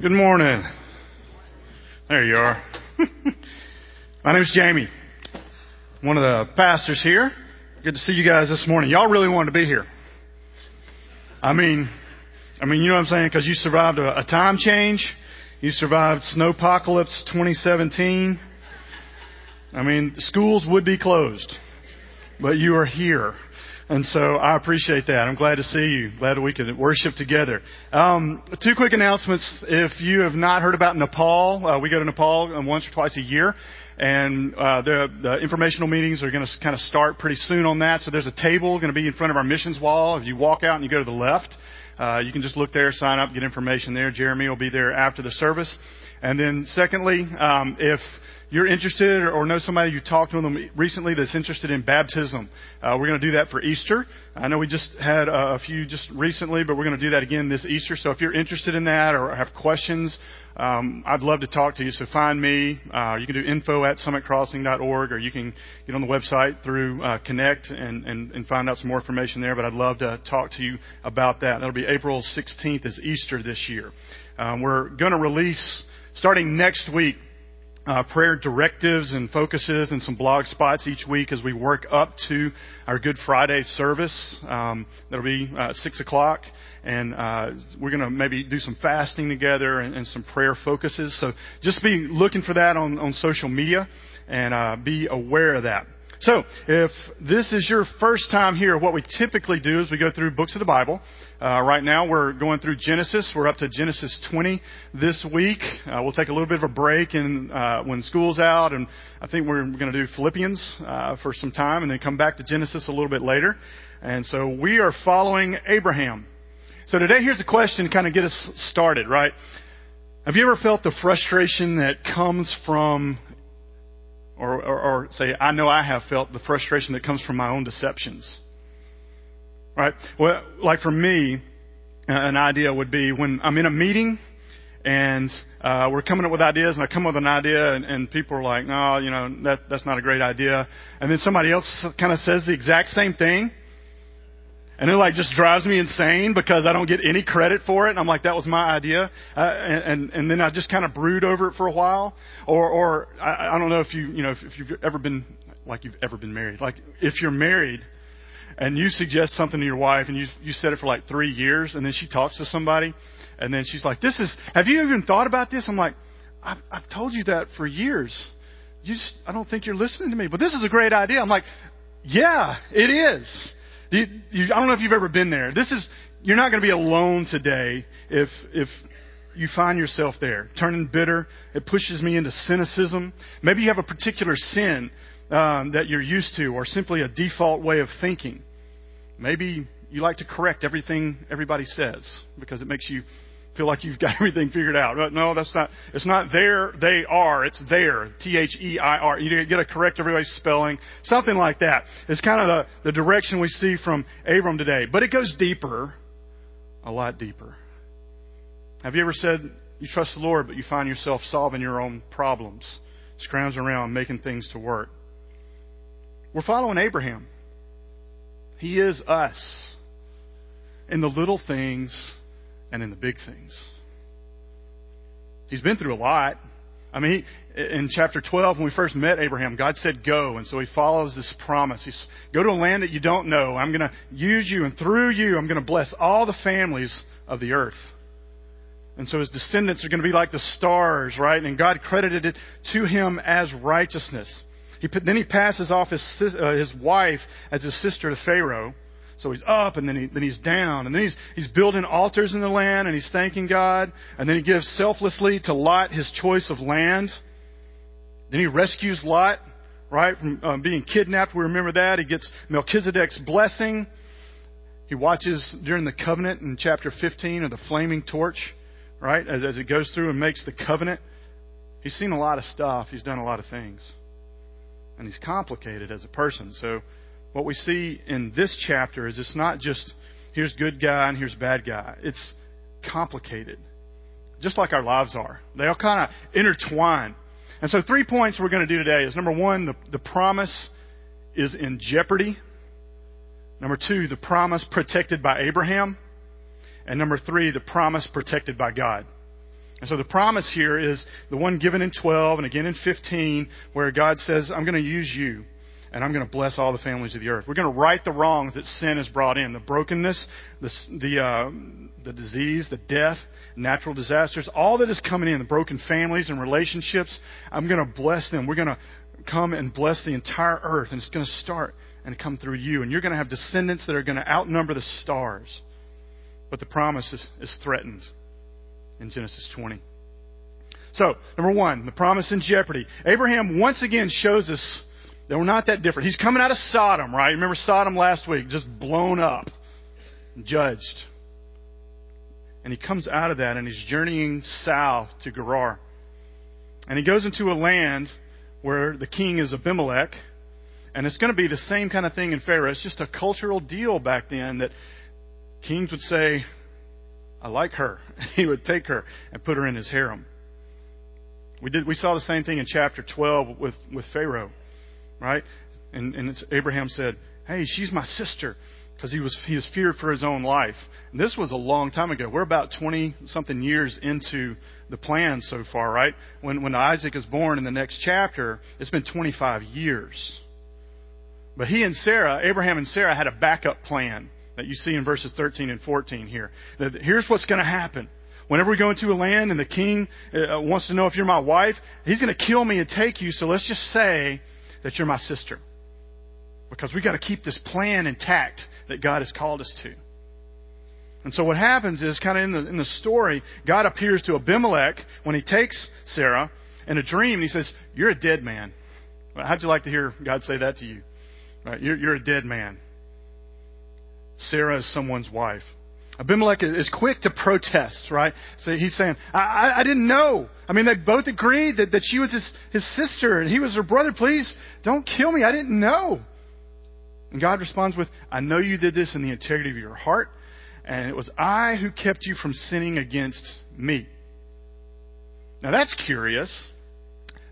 Good morning. There you are. My name's Jamey. One of the pastors here. Good to see you guys this morning. Y'all really wanted to be here. I mean, I mean, you know what I'm saying? Because you survived a, a time change. You survived snowpocalypse 2017. I mean, schools would be closed, but you are here. And so I appreciate that. I'm glad to see you. Glad we could worship together. Um, two quick announcements. If you have not heard about Nepal, uh, we go to Nepal once or twice a year. And uh, the, the informational meetings are going to kind of start pretty soon on that. So there's a table going to be in front of our missions wall. If you walk out and you go to the left, uh, you can just look there, sign up, get information there. Jeremy will be there after the service. And then secondly, um, if you're interested or know somebody you talked to them recently that's interested in baptism, uh, we're going to do that for Easter. I know we just had a few just recently, but we're going to do that again this Easter. So if you're interested in that or have questions, um, I'd love to talk to you. So find me. Uh, you can do info at summitcrossing.org or you can get on the website through uh, Connect and, and, and find out some more information there. But I'd love to talk to you about that. That'll be April 16th is Easter this year. Um, we're going to release starting next week uh, prayer directives and focuses and some blog spots each week as we work up to our Good Friday service. Um, that'll be uh, six o'clock, and uh, we're going to maybe do some fasting together and, and, some prayer focuses. So just be looking for that on, on social media and uh, be aware of that. So, if this is your first time here, what we typically do is we go through books of the Bible. Uh, right now, we're going through Genesis. We're up to Genesis 20 this week. Uh, we'll take a little bit of a break in, uh, when school's out, and I think we're going to do Philippians uh, for some time, and then come back to Genesis a little bit later. And so we are following Abraham. So today, here's a question to kind of get us started, right? Have you ever felt the frustration that comes from or, or, or, say, I know I have felt the frustration that comes from my own deceptions. Right? Well, like for me, an idea would be when I'm in a meeting and uh, we're coming up with ideas, and I come up with an idea, and, and people are like, "No, you know, that that's not a great idea." And then somebody else kind of says the exact same thing, and it like just drives me insane because I don't get any credit for it. And I'm like, that was my idea. Uh, and, and, then I just kind of brood over it for a while. Or, or I, I don't know if you, you know, if, if you've ever been, like you've ever been married. Like if you're married and you suggest something to your wife and you, you said it for like three years and then she talks to somebody and then she's like, this is, have you even thought about this? I'm like, I've, I've told you that for years. You just, I don't think you're listening to me, but this is a great idea. I'm like, yeah, it is. You, you, I don't know if you've ever been there. This is, you're not going to be alone today if, if you find yourself there, turning bitter. It pushes me into cynicism. Maybe you have a particular sin um, that you're used to, or simply a default way of thinking. Maybe you like to correct everything everybody says because it makes you feel like you've got everything figured out. But no, that's not, it's not there, they are, it's there. T-H-E-I-R. You gotta correct everybody's spelling. Something like that. It's kind of the, the direction we see from Abram today. But it goes deeper, a lot deeper. Have you ever said you trust the Lord, but you find yourself solving your own problems, scrounging around, making things to work? We're following Abraham. He is us. In the little things and in the big things. He's been through a lot. I mean, he, in chapter 12, when we first met Abraham, God said go. And so he follows this promise. He's, go to a land that you don't know. I'm going to use you, and through you, I'm going to bless all the families of the earth. And so his descendants are going to be like the stars, right? And God credited it to him as righteousness. He, then he passes off his, uh, his wife as his sister to Pharaoh. So he's up and then, he, then he's down. And then he's, he's building altars in the land and he's thanking God. And then he gives selflessly to Lot his choice of land. Then he rescues Lot, right, from um, being kidnapped. We remember that. He gets Melchizedek's blessing. He watches during the covenant in chapter 15 of the flaming torch, right, as, as it goes through and makes the covenant. He's seen a lot of stuff. He's done a lot of things. And he's complicated as a person. So what we see in this chapter is it's not just here's good guy and here's bad guy. It's complicated, just like our lives are. They all kind of intertwine. And so, three points we're going to do today is number one, the, the promise is in jeopardy. Number two, the promise protected by Abraham. And number three, the promise protected by God. And so the promise here is the one given in 12 and again in 15, where God says, I'm going to use you and I'm going to bless all the families of the earth. We're going to right the wrongs that sin has brought in, the brokenness, the the, uh, the disease, the death, natural disasters, all that is coming in, the broken families and relationships. I'm going to bless them. We're going to come and bless the entire earth, and it's going to start and come through you, and you're going to have descendants that are going to outnumber the stars. But the promise is, is threatened in Genesis 20. So, number one, the promise in jeopardy. Abraham once again shows us that we're not that different. He's coming out of Sodom, right? Remember Sodom last week, just blown up, judged. And he comes out of that and he's journeying south to Gerar. And he goes into a land where the king is Abimelech. And it's going to be the same kind of thing in Pharaoh. It's just a cultural deal back then that kings would say, I like her. He would take her and put her in his harem. We did. We saw the same thing in chapter 12 with, with Pharaoh right? And, and Abraham said, Hey, she's my sister. Because he was, he was feared for his own life. And this was a long time ago. We're about 20 something years into the plan so far, right? When, when Isaac is born in the next chapter, it's been 25 years. But he and Sarah, Abraham and Sarah, had a backup plan that you see in verses 13 and 14 here. That here's what's going to happen. Whenever we go into a land and the king uh, wants to know if you're my wife, he's going to kill me and take you. So let's just say that you're my sister. Because we've got to keep this plan intact that God has called us to. And so what happens is, kind of in the, in the story, God appears to Abimelech when he takes Sarah in a dream, and he says, You're a dead man. How'd you like to hear God say that to you? Right, you're, you're a dead man. Sarah is someone's wife. Abimelech is quick to protest, right? So he's saying, I, I, I didn't know. I mean, they both agreed that, that she was his, his sister and he was her brother. Please don't kill me. I didn't know. And God responds with, I know you did this in the integrity of your heart, and it was I who kept you from sinning against me. Now that's curious.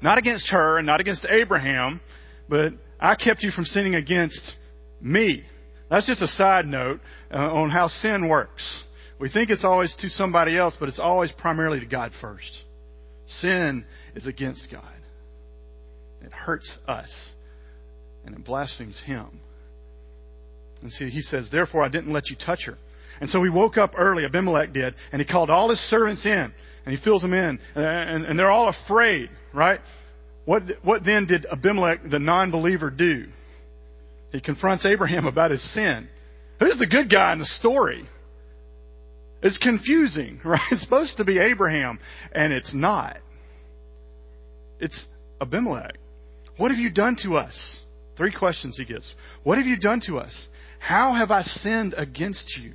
Not against her and not against Abraham, but I kept you from sinning against me. That's just a side note uh, on how sin works. We think it's always to somebody else, but it's always primarily to God first. Sin is against God. It hurts us, and it blasphemes Him. And see, he says, Therefore I didn't let you touch her. And so he woke up early, Abimelech did, and he called all his servants in, and he fills them in, and, and they're all afraid, right? What, what then did Abimelech, the non believer, do? He confronts Abraham about his sin. Who's the good guy in the story? It's confusing, right? It's supposed to be Abraham, and it's not. It's Abimelech. What have you done to us? Three questions he gets. What have you done to us? How have I sinned against you?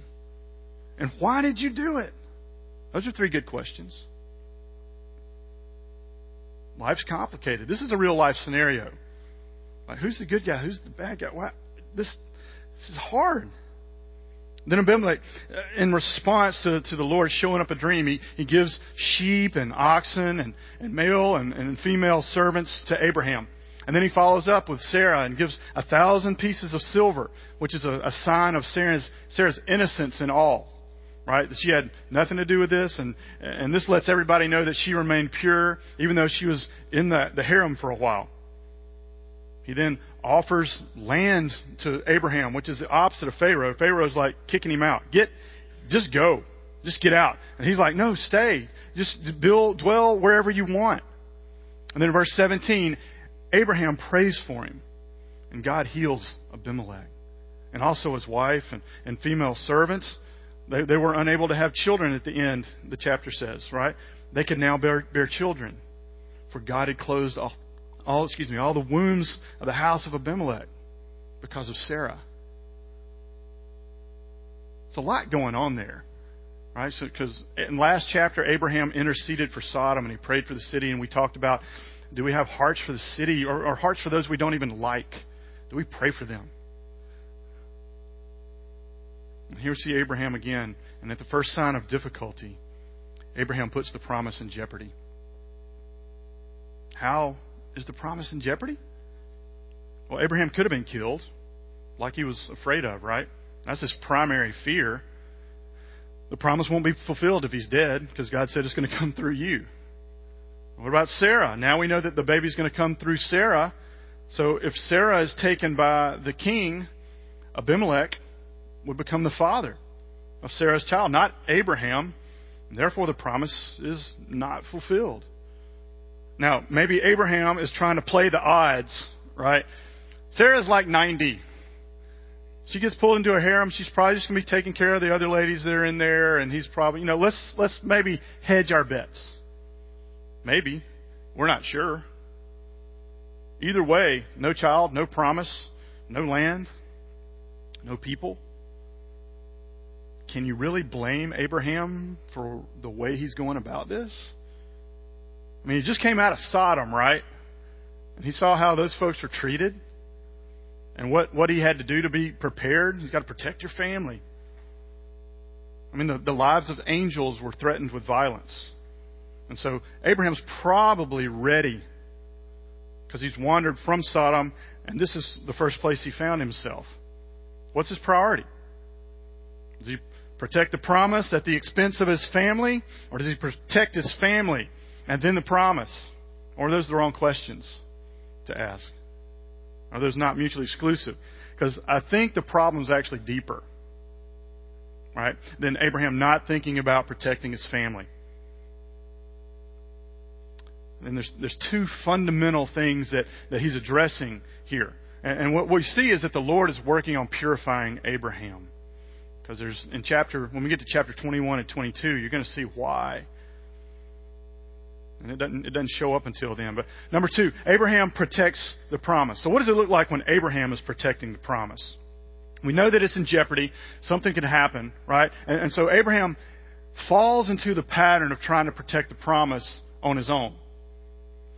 And why did you do it? Those are three good questions. Life's complicated. This is a real life scenario. Like, who's the good guy? Who's the bad guy? Why? This, this is hard. Then Abimelech, uh, in response to, to the Lord showing up a dream, he, he gives sheep and oxen and, and male and, and female servants to Abraham. And then he follows up with Sarah and gives a thousand pieces of silver, which is a, a sign of Sarah's, Sarah's innocence in all. Right? She had nothing to do with this, and, and this lets everybody know that she remained pure, even though she was in the, the harem for a while. He then offers land to Abraham, which is the opposite of Pharaoh. Pharaoh's like kicking him out. Get, just go. Just get out. And he's like, no, stay. Just build, dwell wherever you want. And then in verse 17, Abraham prays for him. And God heals Abimelech. And also his wife and, and female servants. They, they were unable to have children at the end, the chapter says, right? They could now bear, bear children. For God had closed all, all, excuse me, all the wombs of the house of Abimelech because of Sarah. It's a lot going on there. Right? So, because in last chapter, Abraham interceded for Sodom and he prayed for the city, and we talked about do we have hearts for the city or, or hearts for those we don't even like? Do we pray for them? And here we see Abraham again, and at the first sign of difficulty, Abraham puts the promise in jeopardy. How is the promise in jeopardy? Well, Abraham could have been killed, like he was afraid of, right? That's his primary fear. the promise won't be fulfilled if he's dead because God said it's going to come through you. What about Sarah? Now we know that the baby's going to come through Sarah. So if Sarah is taken by the king, Abimelech would become the father of Sarah's child, not Abraham. Therefore, the promise is not fulfilled. Now, maybe Abraham is trying to play the odds, right? Sarah's like 90. She gets pulled into a harem. She's probably just going to be taking care of the other ladies that are in there, and he's probably, you know, let's let's maybe hedge our bets. Maybe we're not sure. Either way, no child, no promise, no land, no people. Can you really blame Abraham for the way he's going about this? I mean, he just came out of Sodom, right? And he saw how those folks were treated and what, what he had to do to be prepared. He's got to protect your family. I mean, the, the lives of angels were threatened with violence. And so Abraham's probably ready because he's wandered from Sodom, and this is the first place he found himself. What's his priority? Does he protect the promise at the expense of his family, or does he protect his family and then the promise? Or are those the wrong questions to ask? Are those not mutually exclusive? Because I think the problem is actually deeper, right, than Abraham not thinking about protecting his family. And there's, there's two fundamental things that, that he's addressing here. And, and what we see is that the Lord is working on purifying Abraham. Because there's in chapter when we get to chapter 21 and 22, you're going to see why. And it doesn't, it doesn't show up until then. But number two, Abraham protects the promise. So what does it look like when Abraham is protecting the promise? We know that it's in jeopardy. Something can happen, right? And, and so Abraham falls into the pattern of trying to protect the promise on his own.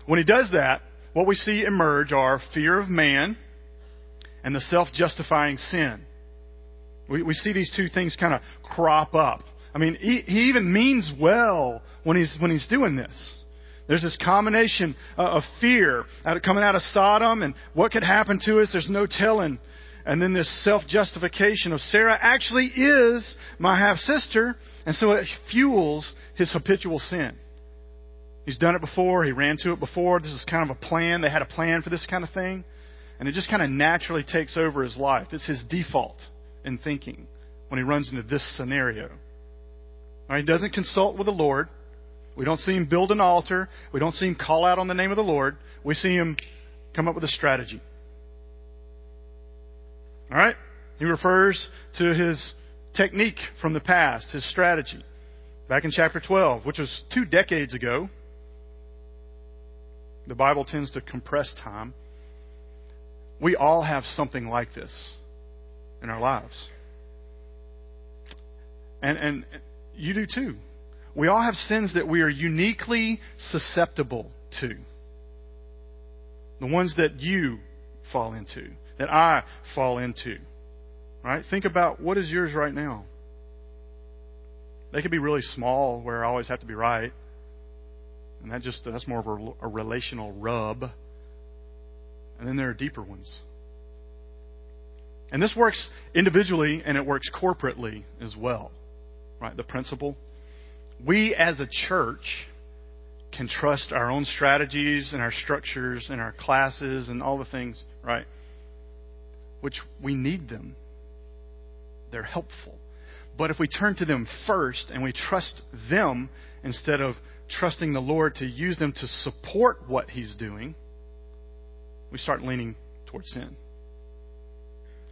When he does that, what we see emerge are fear of man and the self justifying sin. We, we see these two things kind of crop up. I mean, he, he even means well when he's, when he's doing this. There's this combination of fear uh, coming out of Sodom and what could happen to us, there's no telling. And then this self justification of Sarah actually is my half sister, and so it fuels his habitual sin. He's done it before. He ran to it before. This is kind of a plan. They had a plan for this kind of thing. And it just kind of naturally takes over his life. It's his default in thinking when he runs into this scenario. Right, he doesn't consult with the Lord. We don't see him build an altar. We don't see him call out on the name of the Lord. We see him come up with a strategy. All right? He refers to his technique from the past, his strategy. Back in chapter 12, which was two decades ago, the Bible tends to compress time. We all have something like this in our lives. And, and you do too. We all have sins that we are uniquely susceptible to. The ones that you fall into, that I fall into. Right? Think about what is yours right now. They could be really small where I always have to be right. And that just that's more of a, a relational rub. And then there are deeper ones. And this works individually and it works corporately as well. Right? The principle. We as a church can trust our own strategies and our structures and our classes and all the things, right? Which we need them. They're helpful. But if we turn to them first and we trust them instead of trusting the Lord to use them to support what He's doing, we start leaning towards sin,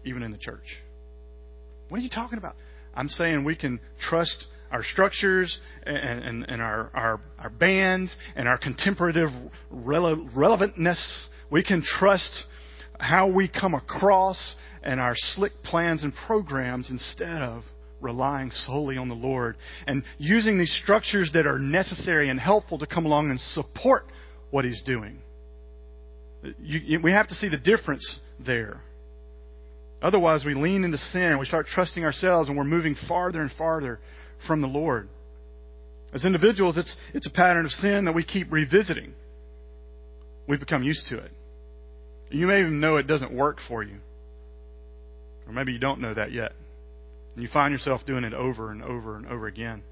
even in the church. What are you talking about? I'm saying we can trust our structures and, and, and our, our, our band and our contemplative rele- relevantness. We can trust how we come across and our slick plans and programs instead of relying solely on the Lord and using these structures that are necessary and helpful to come along and support what He's doing. You, we have to see the difference there. Otherwise, we lean into sin we start trusting ourselves and we're moving farther and farther from the Lord. As individuals, it's, it's a pattern of sin that we keep revisiting. We've become used to it. You may even know it doesn't work for you. Or maybe you don't know that yet. And you find yourself doing it over and over and over again.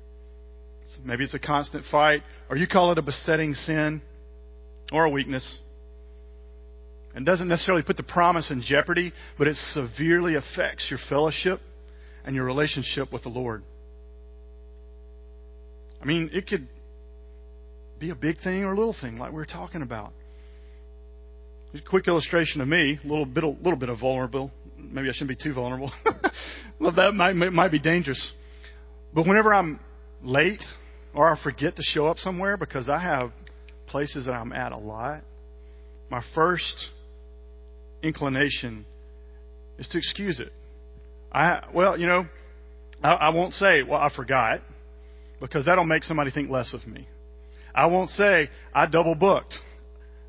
Maybe it's a constant fight, or you call it a besetting sin or a weakness. And doesn't necessarily put the promise in jeopardy, but it severely affects your fellowship and your relationship with the Lord. I mean, it could be a big thing or a little thing, like we were talking about. a quick illustration of me, a little bit, a little bit of vulnerable. Maybe I shouldn't be too vulnerable. well, that might, might be dangerous. But whenever I'm late or I forget to show up somewhere because I have places that I'm at a lot, my first inclination is to excuse it. I well, you know, I, I won't say, well, I forgot, because that'll make somebody think less of me. I won't say I double booked.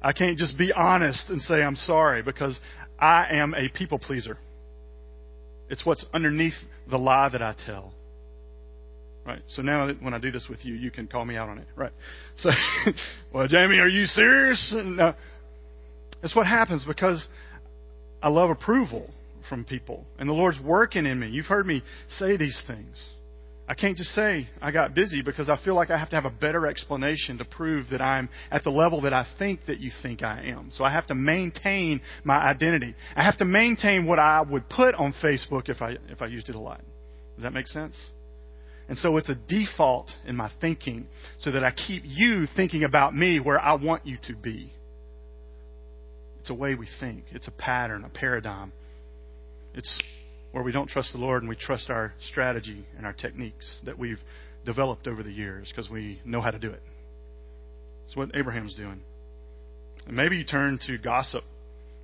I can't just be honest and say I'm sorry because I am a people pleaser. It's what's underneath the lie that I tell. Right. So now when I do this with you, you can call me out on it. Right. So, well, Jamey, are you serious? No. That's what happens because I love approval from people. And the Lord's working in me. You've heard me say these things. I can't just say I got busy because I feel like I have to have a better explanation to prove that I'm at the level that I think that you think I am. So I have to maintain my identity. I have to maintain what I would put on Facebook if I if I used it a lot. Does that make sense? And so it's a default in my thinking so that I keep you thinking about me where I want you to be. It's a way we think. It's a pattern, a paradigm. It's where we don't trust the Lord and we trust our strategy and our techniques that we've developed over the years because we know how to do it. It's what Abraham's doing. And maybe you turn to gossip.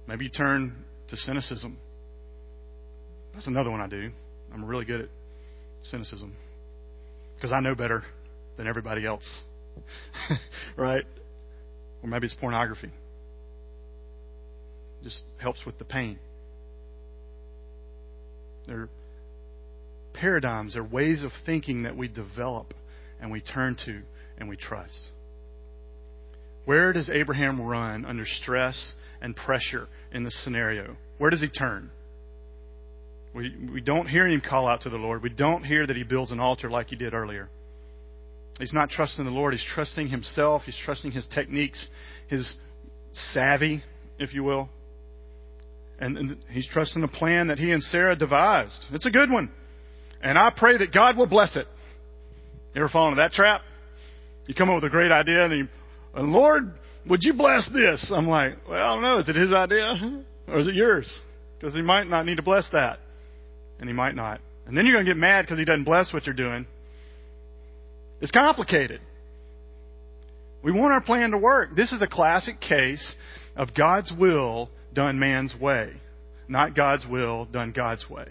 Maybe you turn to cynicism. That's another one I do. I'm really good at cynicism because I know better than everybody else. right? Or maybe it's pornography just helps with the pain. They're paradigms, they're ways of thinking that we develop and we turn to and we trust. Where does Abraham run under stress and pressure in this scenario? Where does he turn? We, we don't hear him call out to the Lord. We don't hear that he builds an altar like he did earlier. He's not trusting the Lord. He's trusting himself. He's trusting his techniques, his savvy, if you will. And, and he's trusting the plan that he and Sarah devised. It's a good one. And I pray that God will bless it. You ever fall into that trap? You come up with a great idea and you, Lord, would you bless this? I'm like, well, I don't know. Is it his idea or is it yours? Because he might not need to bless that. And he might not. And then you're going to get mad because he doesn't bless what you're doing. It's complicated. We want our plan to work. This is a classic case of God's will done man's way, not God's will done God's way.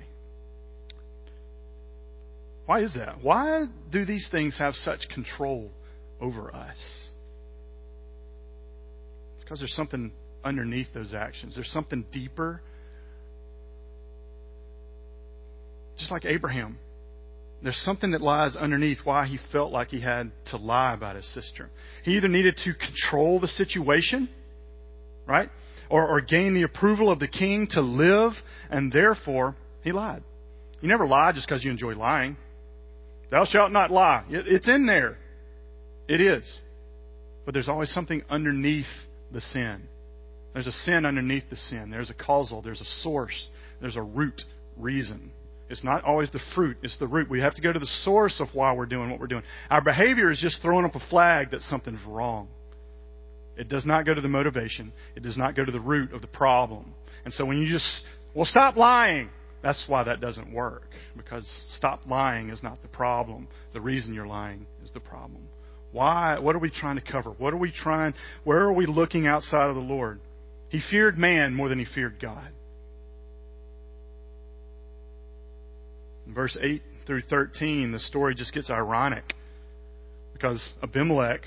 Why is that? Why do these things have such control over us? It's because there's something underneath those actions. There's something deeper. Just like Abraham, there's something that lies underneath why he felt like he had to lie about his sister. He either needed to control the situation, right? Or, or gain the approval of the king to live, and therefore he lied. You never lie just because you enjoy lying. Thou shalt not lie. It's in there. It is. But there's always something underneath the sin. There's a sin underneath the sin. There's a causal, there's a source, there's a root reason. It's not always the fruit, it's the root. We have to go to the source of why we're doing what we're doing. Our behavior is just throwing up a flag that something's wrong. It does not go to the motivation. It does not go to the root of the problem. And so when you just, well, stop lying, that's why that doesn't work. Because stop lying is not the problem. The reason you're lying is the problem. Why? What are we trying to cover? What are we trying? Where are we looking outside of the Lord? He feared man more than he feared God. In verse 8 through 13, the story just gets ironic because Abimelech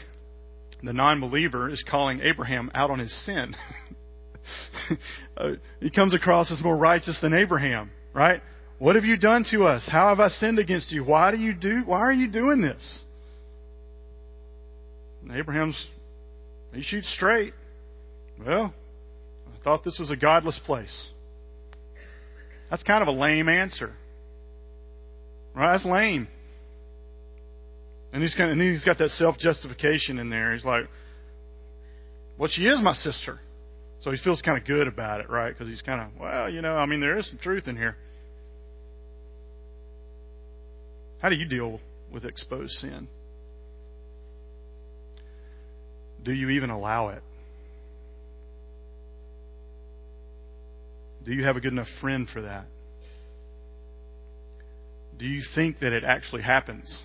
the non believer is calling Abraham out on his sin. uh, he comes across as more righteous than Abraham, right? What have you done to us? How have I sinned against you? Why do you do why are you doing this? And Abraham's he shoots straight. Well, I thought this was a godless place. That's kind of a lame answer. Right? That's lame. And he's kind of, and he's got that self justification in there. He's like, well, she is my sister. So he feels kind of good about it, right? Because he's kind of, well, you know, I mean, there is some truth in here. How do you deal with exposed sin? Do you even allow it? Do you have a good enough friend for that? Do you think that it actually happens?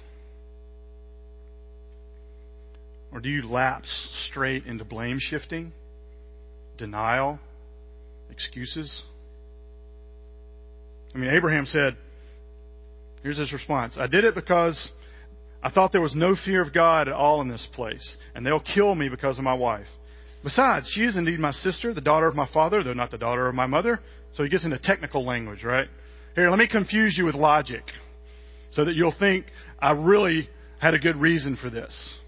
Or do you lapse straight into blame shifting, denial, excuses? I mean, Abraham said, here's his response I did it because I thought there was no fear of God at all in this place, and they'll kill me because of my wife. Besides, she is indeed my sister, the daughter of my father, though not the daughter of my mother. So he gets into technical language, right? Here, let me confuse you with logic so that you'll think I really had a good reason for this.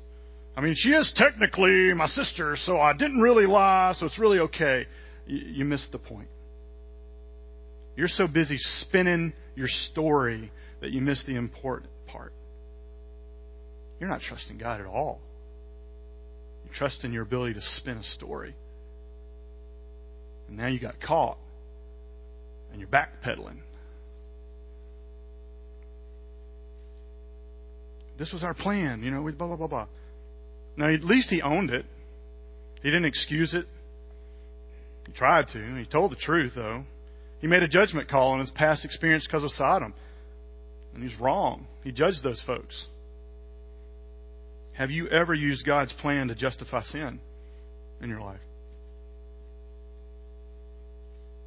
I mean, she is technically my sister, so I didn't really lie, so it's really okay. You, you missed the point. You're so busy spinning your story that you miss the important part. You're not trusting God at all. You trust in your ability to spin a story. And now you got caught. And you're backpedaling. This was our plan, you know, blah blah blah blah. Now at least he owned it. He didn't excuse it. He tried to. He told the truth though. He made a judgment call on his past experience because of Sodom. And he's wrong. He judged those folks. Have you ever used God's plan to justify sin in your life?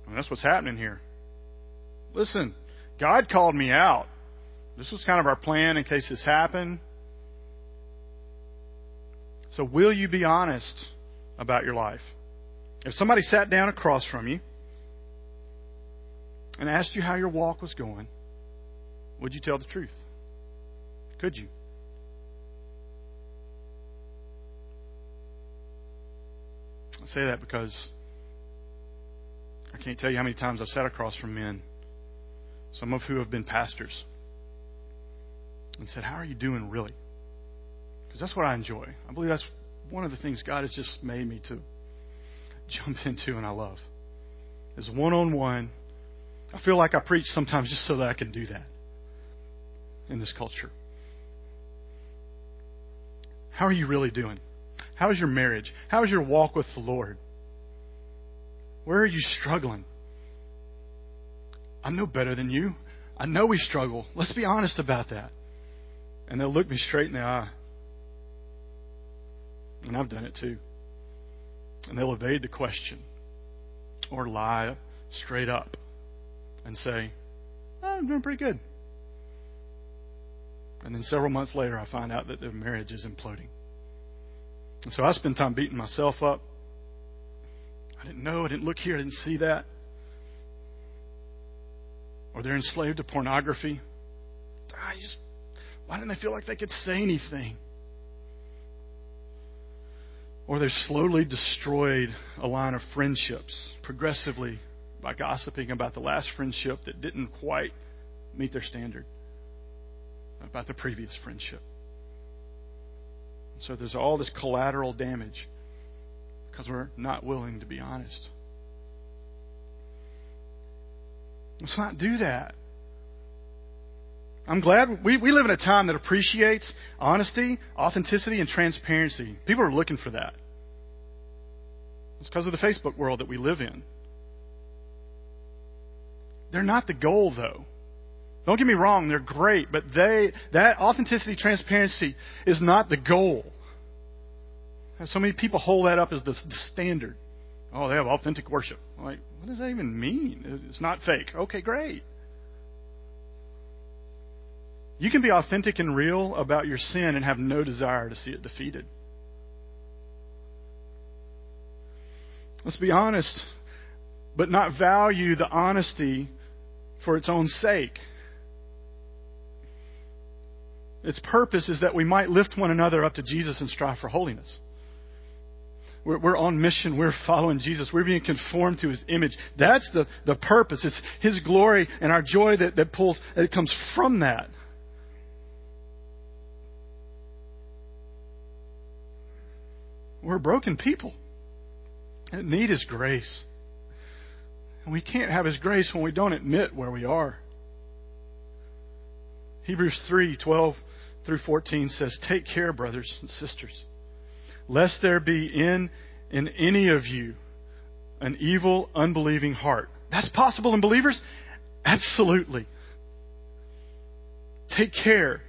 And that's what's happening here. Listen, God called me out. This was kind of our plan in case this happened. So, will you be honest about your life? If somebody sat down across from you and asked you how your walk was going, would you tell the truth? Could you? I say that because I can't tell you how many times I've sat across from men, some of who have been pastors, and said, How are you doing really? Because that's what I enjoy. I believe that's one of the things God has just made me to jump into and I love. Is one on one. I feel like I preach sometimes just so that I can do that in this culture. How are you really doing? How is your marriage? How is your walk with the Lord? Where are you struggling? I'm no better than you. I know we struggle. Let's be honest about that. And they'll look me straight in the eye. And I've done it too. And they'll evade the question or lie straight up and say, oh, I'm doing pretty good. And then several months later, I find out that their marriage is imploding. And so I spend time beating myself up. I didn't know, I didn't look here, I didn't see that. Or they're enslaved to pornography. I just, why didn't they feel like they could say anything? Or they've slowly destroyed a line of friendships progressively by gossiping about the last friendship that didn't quite meet their standard, about the previous friendship. So there's all this collateral damage because we're not willing to be honest. Let's not do that. I'm glad we, we live in a time that appreciates honesty, authenticity, and transparency. People are looking for that. It's because of the Facebook world that we live in. They're not the goal, though. Don't get me wrong, they're great, but they that authenticity, transparency is not the goal. So many people hold that up as the, the standard. Oh, they have authentic worship. I'm like, what does that even mean? It's not fake. Okay, great. You can be authentic and real about your sin and have no desire to see it defeated. Let's be honest, but not value the honesty for its own sake. Its purpose is that we might lift one another up to Jesus and strive for holiness. We're, we're, on mission. We're following Jesus. We're being conformed to his image. That's the, the purpose. It's his glory and our joy that, that pulls, that comes from that. We're broken people. Need His grace. And we can't have His grace when we don't admit where we are. Hebrews 3 12 through 14 says, Take care, brothers and sisters, lest there be in, in any of you an evil, unbelieving heart. That's possible in believers? Absolutely. Take care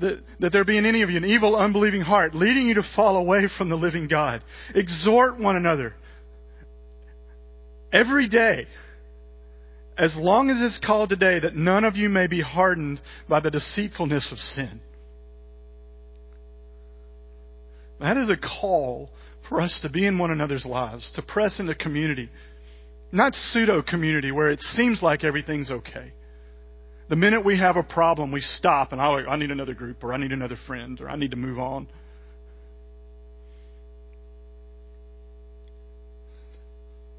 that, that there be in any of you an evil, unbelieving heart, leading you to fall away from the living God. Exhort one another every day, as long as it's called today, that none of you may be hardened by the deceitfulness of sin. That is a call for us to be in one another's lives, to press into community. Not pseudo community where it seems like everything's okay. The minute we have a problem, we stop and I, I need another group or I need another friend or I need to move on.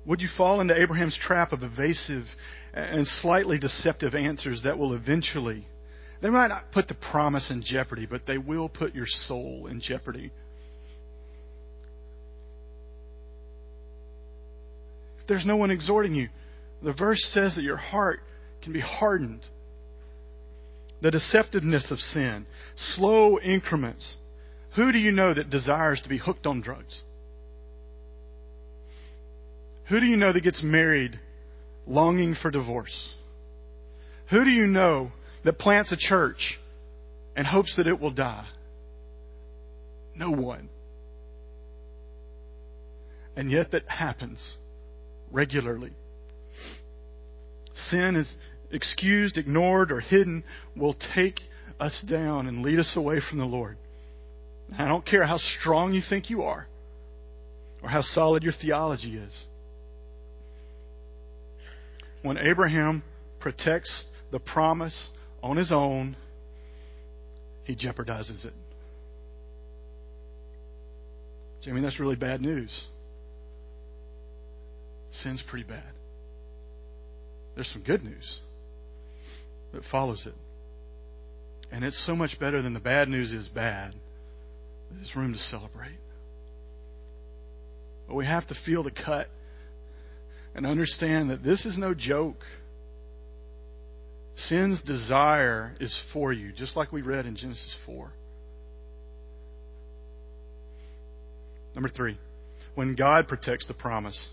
Would you fall into Abraham's trap of evasive and slightly deceptive answers that will eventually, they might not put the promise in jeopardy, but they will put your soul in jeopardy? If there's no one exhorting you, the verse says that your heart can be hardened the deceptiveness of sin, slow increments. Who do you know that desires to be hooked on drugs? Who do you know that gets married longing for divorce? Who do you know that plants a church and hopes that it will die? No one. And yet that happens regularly. Sin is, excused, ignored, or hidden will take us down and lead us away from the Lord. I don't care how strong you think you are or how solid your theology is. When Abraham protects the promise on his own, he jeopardizes it. Jimmy, that's really bad news. Sin's pretty bad. There's some good news that follows it. And it's so much better than the bad news is bad. There's room to celebrate. But we have to feel the cut and understand that this is no joke. Sin's desire is for you, just like we read in Genesis 4. Number three, when God protects the promise.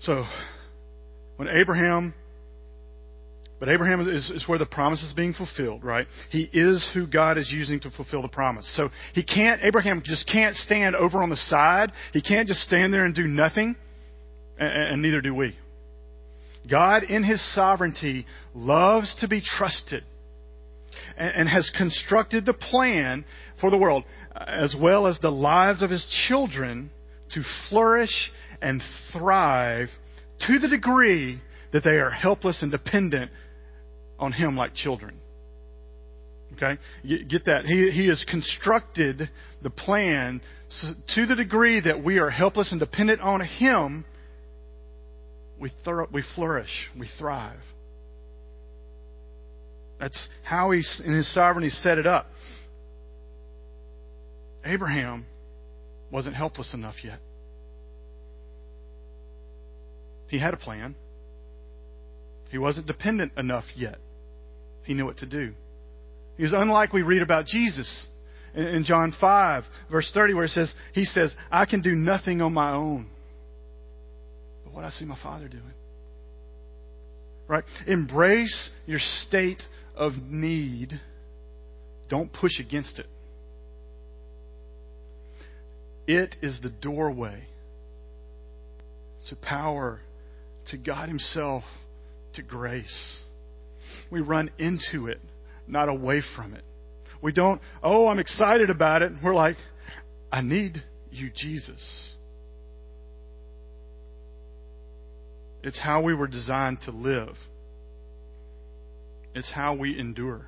So, when Abraham but Abraham is, is, where the promise is being fulfilled, right? He is who God is using to fulfill the promise. So he can't, Abraham just can't stand over on the side. He can't just stand there and do nothing, and, and neither do we. God, in his sovereignty, loves to be trusted and, and has constructed the plan for the world, as well as the lives of his children, to flourish and thrive to the degree that they are helpless and dependent on Him like children. Okay? Get that. He, he has constructed the plan to the degree that we are helpless and dependent on Him, we, thir- we flourish, we thrive. That's how He, in His sovereignty, set it up. Abraham wasn't helpless enough yet. He had a plan. He wasn't dependent enough yet. He knew what to do. He was unlike we read about Jesus in John 5, verse 30, where it says, He says, I can do nothing on my own but what I see my Father doing. Right? Embrace your state of need. Don't push against it. It is the doorway to power, to God Himself, to grace. We run into it, not away from it. We don't, oh, I'm excited about it. We're like, I need you, Jesus. It's how we were designed to live. It's how we endure.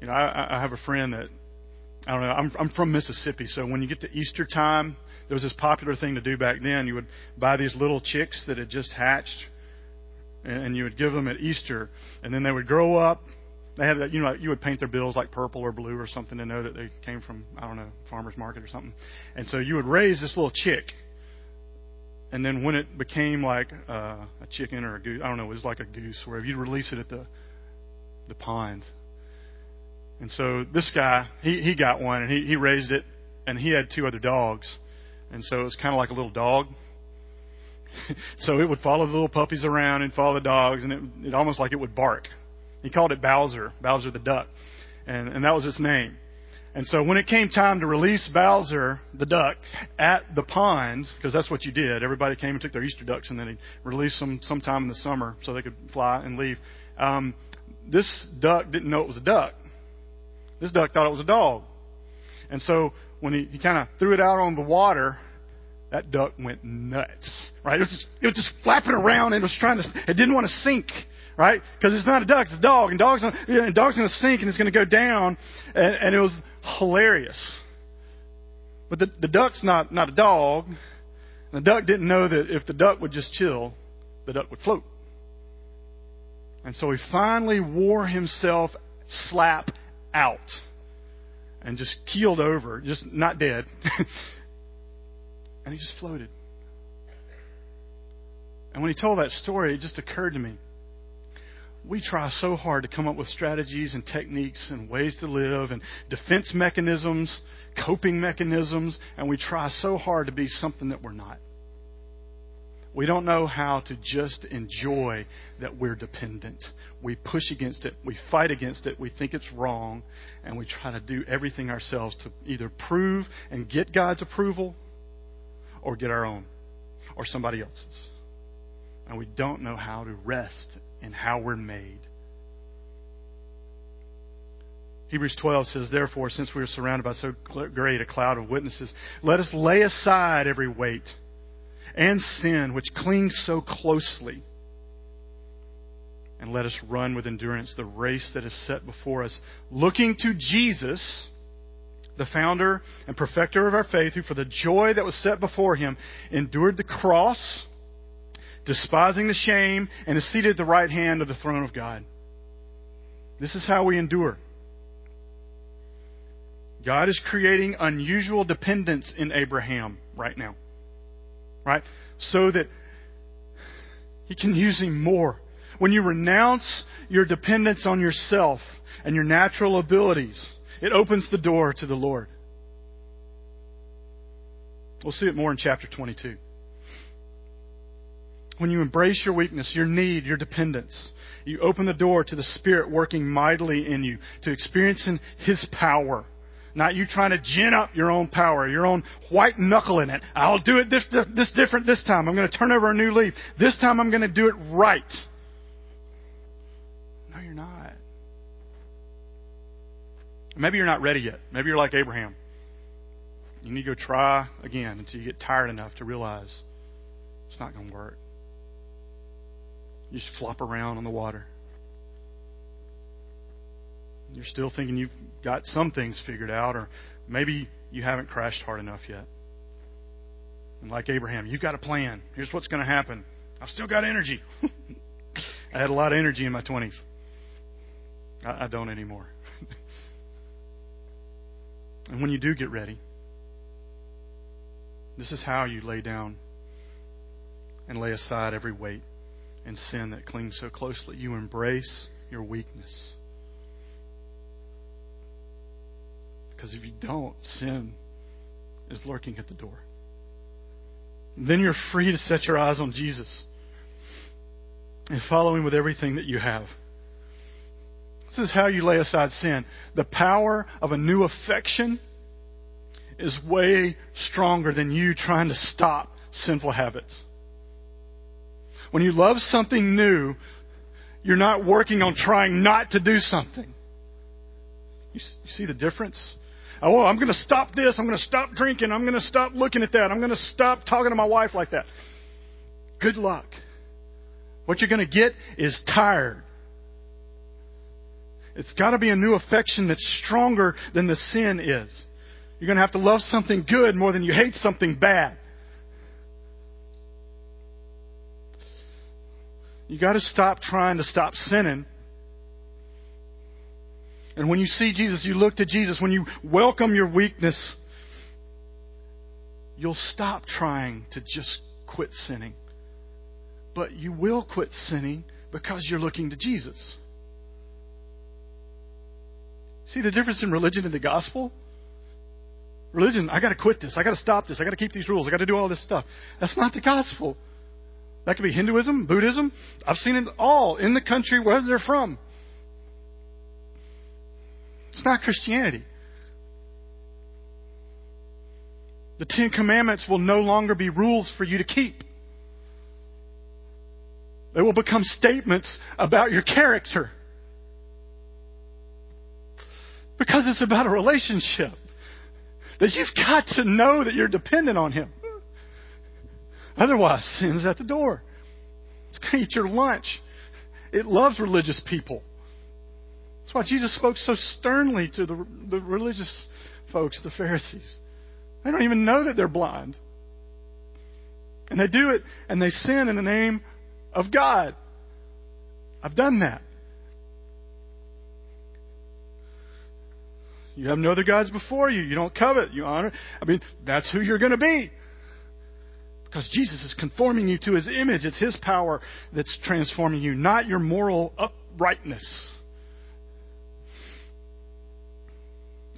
You know, I, I have a friend that I don't know. I'm, I'm from Mississippi, so when you get to Easter time, there was this popular thing to do back then. You would buy these little chicks that had just hatched, and you would give them at Easter, and then they would grow up, they had you know, you would paint their bills like purple or blue or something to know that they came from, I don't know, farmer's market or something. And so you would raise this little chick. And then when it became like uh, a chicken or a goose, I don't know, it was like a goose, where you'd release it at the the pond. And so this guy, he he got one and he he raised it, and he had two other dogs, and so it was kind of like a little dog. so it would follow the little puppies around and follow the dogs, and it, it almost like it would bark. He called it Bowser, Bowser the duck, and and that was its name. And so when it came time to release Bowser the duck at the pond, because that's what you did, everybody came and took their Easter ducks, and then he'd release them sometime in the summer so they could fly and leave. Um, this duck didn't know it was a duck. This duck thought it was a dog. And so when he, he kind of threw it out on the water, that duck went nuts, right? It was just, it was just flapping around and it was trying to, it didn't want to sink, right? Because it's not a duck, it's a dog, and dog's, you know, dog's going to sink and it's going to go down, and, and it was hilarious. But the, the duck's not, not a dog. And the duck didn't know that if the duck would just chill, the duck would float. And so he finally wore himself slap out and just keeled over, just not dead. and he just floated. And when he told that story, it just occurred to me. We try so hard to come up with strategies and techniques and ways to live and defense mechanisms, coping mechanisms, and we try so hard to be something that we're not. We don't know how to just enjoy that we're dependent. We push against it. We fight against it. We think it's wrong. And we try to do everything ourselves to either prove and get God's approval or get our own or somebody else's. And we don't know how to rest in how we're made. Hebrews 12 says, Therefore, since we are surrounded by so great a cloud of witnesses, let us lay aside every weight and sin which clings so closely. And let us run with endurance the race that is set before us, looking to Jesus, the founder and perfecter of our faith, who for the joy that was set before him endured the cross, despising the shame, and is seated at the right hand of the throne of God. This is how we endure. God is creating unusual dependence in Abraham right now right? So that He can use Him more. When you renounce your dependence on yourself and your natural abilities, it opens the door to the Lord. We'll see it more in chapter 22. When you embrace your weakness, your need, your dependence, you open the door to the Spirit working mightily in you, to experiencing His power. Not you trying to gin up your own power, your own white knuckle in it. I'll do it this, this different this time. I'm going to turn over a new leaf. This time I'm going to do it right. No, you're not. Maybe you're not ready yet. Maybe you're like Abraham. You need to go try again until you get tired enough to realize it's not going to work. You just flop around on the water. You're still thinking you've got some things figured out, or maybe you haven't crashed hard enough yet. And like Abraham, you've got a plan. Here's what's going to happen. I've still got energy. I had a lot of energy in my 20s. I, I don't anymore. And when you do get ready, this is how you lay down and lay aside every weight and sin that clings so closely. You embrace your weakness. Because if you don't, sin is lurking at the door. Then you're free to set your eyes on Jesus and follow him with everything that you have. This is how you lay aside sin. The power of a new affection is way stronger than you trying to stop sinful habits. When you love something new, you're not working on trying not to do something. You, see the difference? Oh, I'm going to stop this. I'm going to stop drinking. I'm going to stop looking at that. I'm going to stop talking to my wife like that. Good luck. What you're going to get is tired. It's got to be a new affection that's stronger than the sin is. You're going to have to love something good more than you hate something bad. You got to stop trying to stop sinning And when you see Jesus, you look to Jesus. When you welcome your weakness, you'll stop trying to just quit sinning. But you will quit sinning because you're looking to Jesus. See the difference in religion and the gospel? Religion, I got to quit this. I got to stop this. I got to keep these rules. I got to do all this stuff. That's not the gospel. That could be Hinduism, Buddhism. I've seen it all in the country where they're from. It's not Christianity. The Ten Commandments will no longer be rules for you to keep. They will become statements about your character. Because it's about a relationship. That you've got to know that you're dependent on Him. Otherwise, sin's at the door. It's going to eat your lunch. It loves religious people. That's why Jesus spoke so sternly to the, the religious folks, the Pharisees. They don't even know that they're blind. And they do it and they sin in the name of God. I've done that. You have no other gods before you. You don't covet. You honor. I mean, that's who you're going to be. Because Jesus is conforming you to his image. It's his power that's transforming you, not your moral uprightness.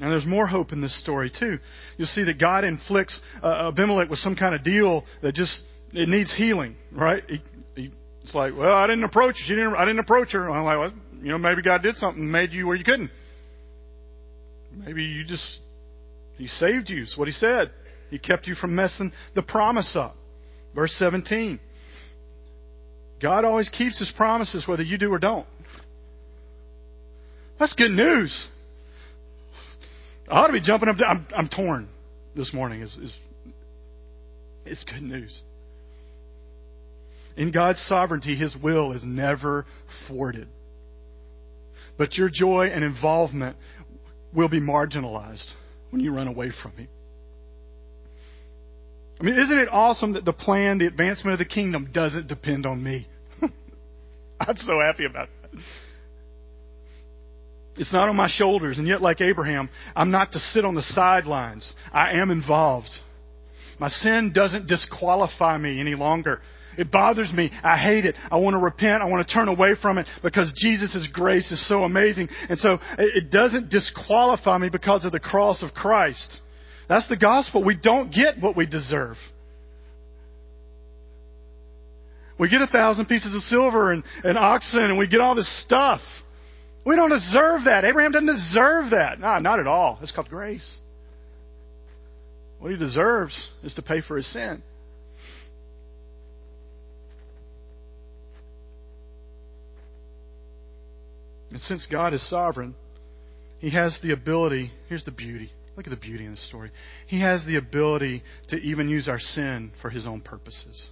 And there's more hope in this story too. You'll see that God inflicts uh, Abimelech with some kind of deal that just it needs healing, right? He, he, it's like, well, I didn't approach. She didn't. I didn't approach her. I'm like, well, you know, maybe God did something, and made you where you couldn't. Maybe you just He saved you. Is what He said. He kept you from messing the promise up. Verse 17. God always keeps His promises, whether you do or don't. That's good news. I ought to be jumping up. I'm, I'm torn this morning. Is, is it's good news. In God's sovereignty, His will is never thwarted. But your joy and involvement will be marginalized when you run away from Him. I mean, isn't it awesome that the plan, the advancement of the kingdom doesn't depend on me? I'm so happy about that. It's not on my shoulders. And yet, like Abraham, I'm not to sit on the sidelines. I am involved. My sin doesn't disqualify me any longer. It bothers me. I hate it. I want to repent. I want to turn away from it because Jesus' grace is so amazing. And so it doesn't disqualify me because of the cross of Christ. That's the gospel. We don't get what we deserve. We get a thousand pieces of silver and, and oxen and we get all this stuff. We don't deserve that. Abraham doesn't deserve that. No, not at all. It's called grace. What he deserves is to pay for his sin. And since God is sovereign, He has the ability. Here's the beauty. Look at the beauty in the story. He has the ability to even use our sin for His own purposes.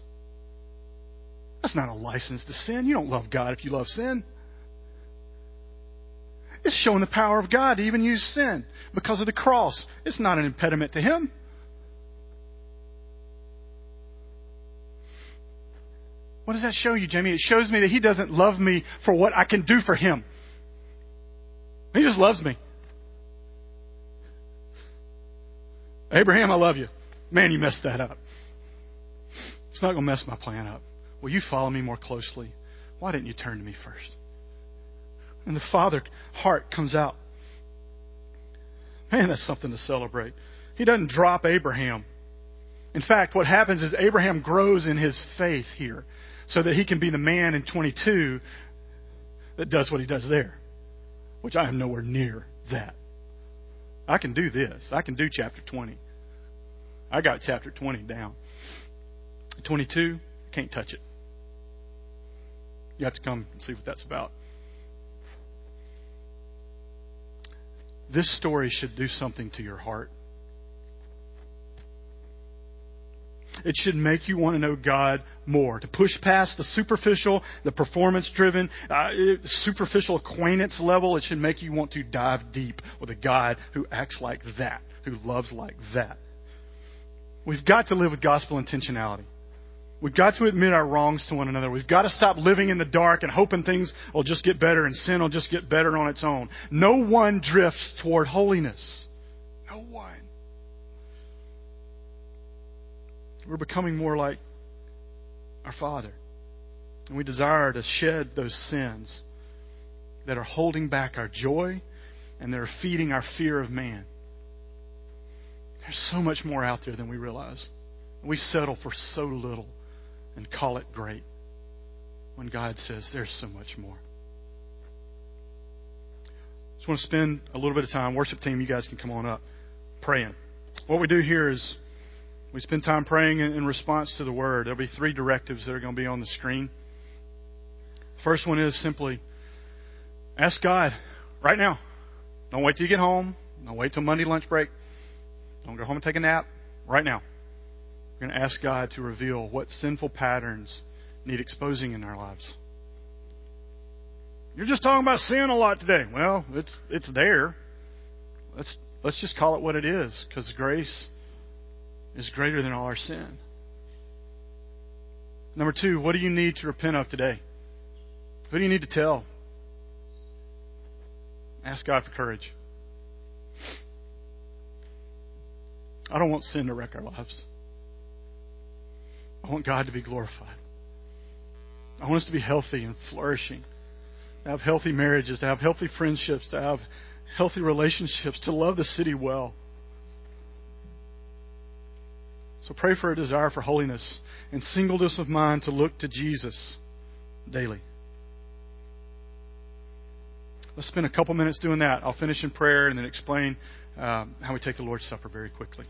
That's not a license to sin. You don't love God if you love sin. It's showing the power of God to even use sin because of the cross. It's not an impediment to Him. What does that show you, Jamey? It shows me that He doesn't love me for what I can do for Him. He just loves me. Abraham, I love you. Man, you messed that up. It's not going to mess my plan up. Will you follow me more closely? Why didn't you turn to me first? And the father heart comes out. Man, that's something to celebrate. He doesn't drop Abraham. In fact, what happens is Abraham grows in his faith here so that he can be the man in 22 that does what he does there which I am nowhere near that. I can do this. I can do chapter 20. I got chapter 20 down. 22, can't touch it. You have to come and see what that's about. This story should do something to your heart. It should make you want to know God more, to push past the superficial, the performance driven, uh, superficial acquaintance level. It should make you want to dive deep with a God who acts like that, who loves like that. We've got to live with gospel intentionality. We've got to admit our wrongs to one another. We've got to stop living in the dark and hoping things will just get better and sin will just get better on its own. No one drifts toward holiness. No one. We're becoming more like our Father. And we desire to shed those sins that are holding back our joy and that are feeding our fear of man. There's so much more out there than we realize. We settle for so little and call it great when God says there's so much more. Just want to spend a little bit of time. Worship team, you guys can come on up praying. What we do here is we spend time praying in response to the word. There'll be three directives that are going to be on the screen. First one is simply ask God right now. Don't wait till you get home. Don't wait till Monday lunch break. Don't go home and take a nap. Right now. We're going to ask God to reveal what sinful patterns need exposing in our lives. You're just talking about sin a lot today. Well, it's it's there. Let's let's just call it what it is, because grace is greater than all our sin. Number two, what do you need to repent of today? Who do you need to tell? Ask God for courage. I don't want sin to wreck our lives. I want God to be glorified. I want us to be healthy and flourishing, to have healthy marriages, to have healthy friendships, to have healthy relationships, to love the city well. So pray for a desire for holiness and singleness of mind to look to Jesus daily. Let's spend a couple minutes doing that. I'll finish in prayer and then explain uh, how we take the Lord's Supper very quickly.